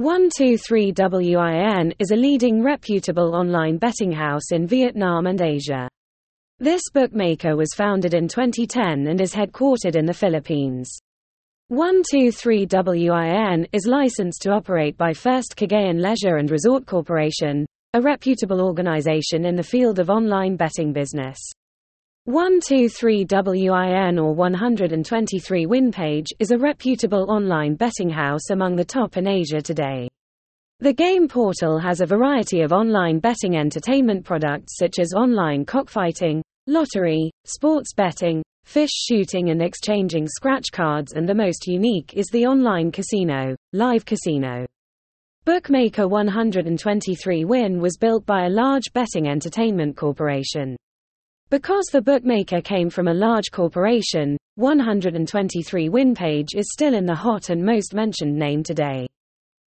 123WIN is a leading reputable online betting house in Vietnam and Asia. This bookmaker was founded in 2010 and is headquartered in the Philippines. 123WIN is licensed to operate by First Cagayan Leisure and Resort Corporation, a reputable organization in the field of online betting business. 123WIN or 123 WinPage is a reputable online betting house among the top in Asia today. The game portal has a variety of online betting entertainment products such as online cockfighting, lottery, sports betting, fish shooting and exchanging scratch cards and the most unique is the online casino, Live Casino. Bookmaker 123 Win was built by a large betting entertainment corporation. Because the bookmaker came from a large corporation, 123 WinPage is still in the hot and most mentioned name today.